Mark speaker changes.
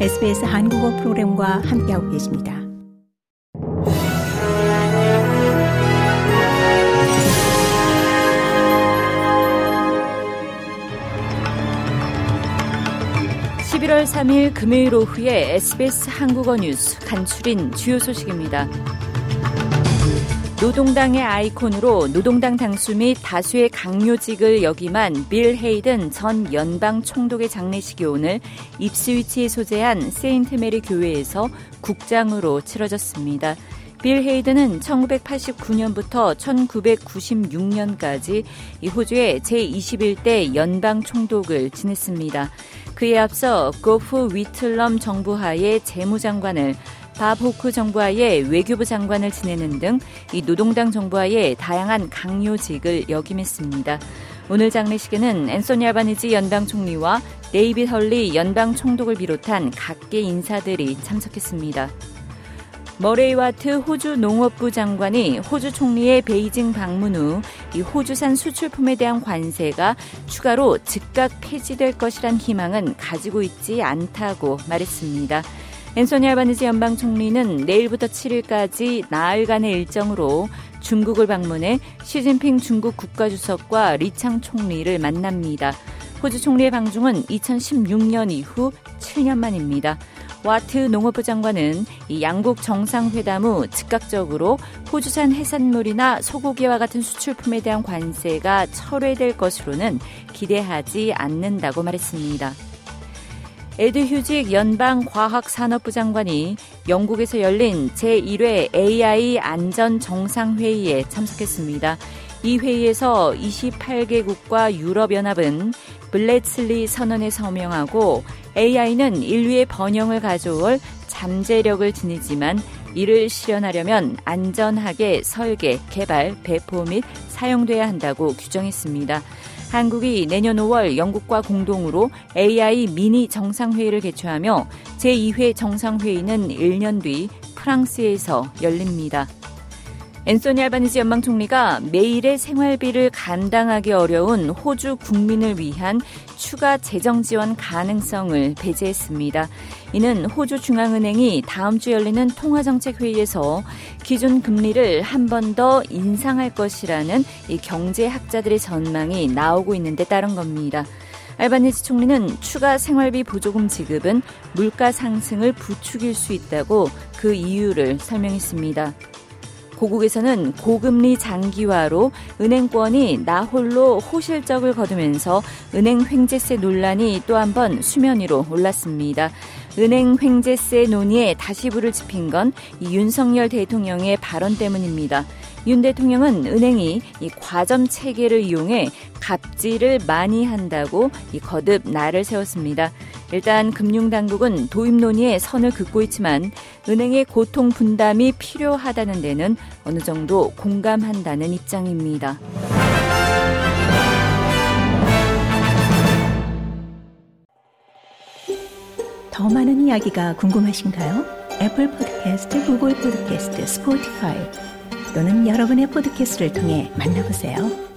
Speaker 1: SBS 한국어 프로그램과 함께하고 계십니다.
Speaker 2: (11월 3일) 금요일 오후에 SBS 한국어 뉴스 간추린 주요 소식입니다. 노동당의 아이콘으로 노동당 당수 및 다수의 강요직을 역임한 빌 헤이든 전 연방 총독의 장례식이 오늘 입스위치에 소재한 세인트 메리 교회에서 국장으로 치러졌습니다. 빌 헤이든은 1989년부터 1996년까지 호주의 제21대 연방 총독을 지냈습니다. 그에 앞서 고프 위틀럼 정부 하의 재무장관을 밥 호크 정부 하의 외교부 장관을 지내는 등 이 노동당 정부 하의 다양한 각료직을 역임했습니다. 오늘 장례식에는 앤소니 알바니지 연방 총리와 데이빗 헐리 연방 총독을 비롯한 각계 인사들이 참석했습니다. 머레이 와트 호주 농업부 장관이 호주 총리의 베이징 방문 후 이 호주산 수출품에 대한 관세가 추가로 즉각 폐지될 것이란 희망은 가지고 있지 않다고 말했습니다. 앤소니 알바니지 연방 총리는 내일부터 7일까지 나흘간의 일정으로 중국을 방문해 시진핑 중국 국가주석과 리창 총리를 만납니다. 호주 총리의 방중은 2016년 이후 7년 만입니다. 와트 농업부 장관은 이 양국 정상회담 후 즉각적으로 호주산 해산물이나 소고기와 같은 수출품에 대한 관세가 철회될 것으로는 기대하지 않는다고 말했습니다. 에드 휴직 연방 과학산업부 장관이 영국에서 열린 제1회 AI 안전 정상회의에 참석했습니다. 이 회의에서 28개국과 유럽연합은 블레츠리 선언에 서명하고 AI는 인류의 번영을 가져올 잠재력을 지니지만 이를 실현하려면 안전하게 설계, 개발, 배포 및 사용돼야 한다고 규정했습니다. 한국이 내년 5월 영국과 공동으로 AI 미니 정상회의를 개최하며 제2회 정상회의는 1년 뒤 프랑스에서 열립니다. 앤소니 알바니지 연방 총리가 매일의 생활비를 감당하기 어려운 호주 국민을 위한 추가 재정 지원 가능성을 배제했습니다. 이는 호주 중앙은행이 다음 주 열리는 통화정책 회의에서 기준 금리를 한 번 더 인상할 것이라는 이 경제학자들의 전망이 나오고 있는 데 따른 겁니다. 알바니지 총리는 추가 생활비 보조금 지급은 물가 상승을 부추길 수 있다고 그 이유를 설명했습니다. 고국에서는 고금리 장기화로 은행권이 나홀로 호실적을 거두면서 은행 횡재세 논란이 또 한 번 수면 위로 올랐습니다. 은행 횡재세 논의에 다시 불을 지핀 건 윤석열 대통령의 발언 때문입니다. 윤 대통령은 은행이 이 과점 체계를 이용해 갑질을 많이 한다고 이 거듭 날을 세웠습니다. 일단 금융당국은 도입 논의에 선을 긋고 있지만 은행의 고통 분담이 필요하다는 데는 어느 정도 공감한다는 입장입니다.
Speaker 1: 더 많은 이야기가 궁금하신가요? Apple Podcast, Google Podcast, Spotify 또는 여러분의 podcast를 통해 만나보세요.